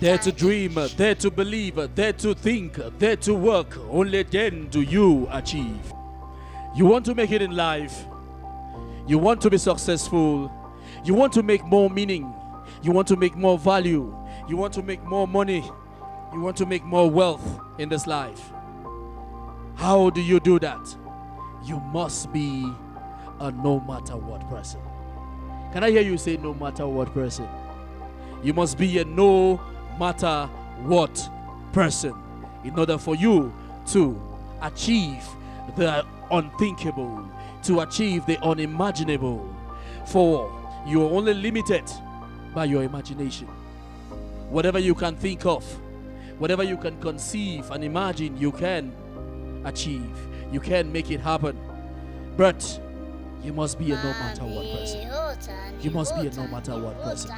Dare to dream, dare to believe, dare to think, dare to work. Only then do you achieve. You want to make it in life. You want to be successful. You want to make more meaning. You want to make more value. You want to make more money. You want to make more wealth in this life. How do you do that? You must be a no matter what person. Can I hear you say no matter what person? You must be a no matter what person in order for you to achieve the unthinkable, to achieve the unimaginable. For you are only limited by your imagination. Whatever you can think of, whatever you can conceive and imagine, you can achieve. You can make it happen. But you must be a no matter what person. You must be a no matter what person.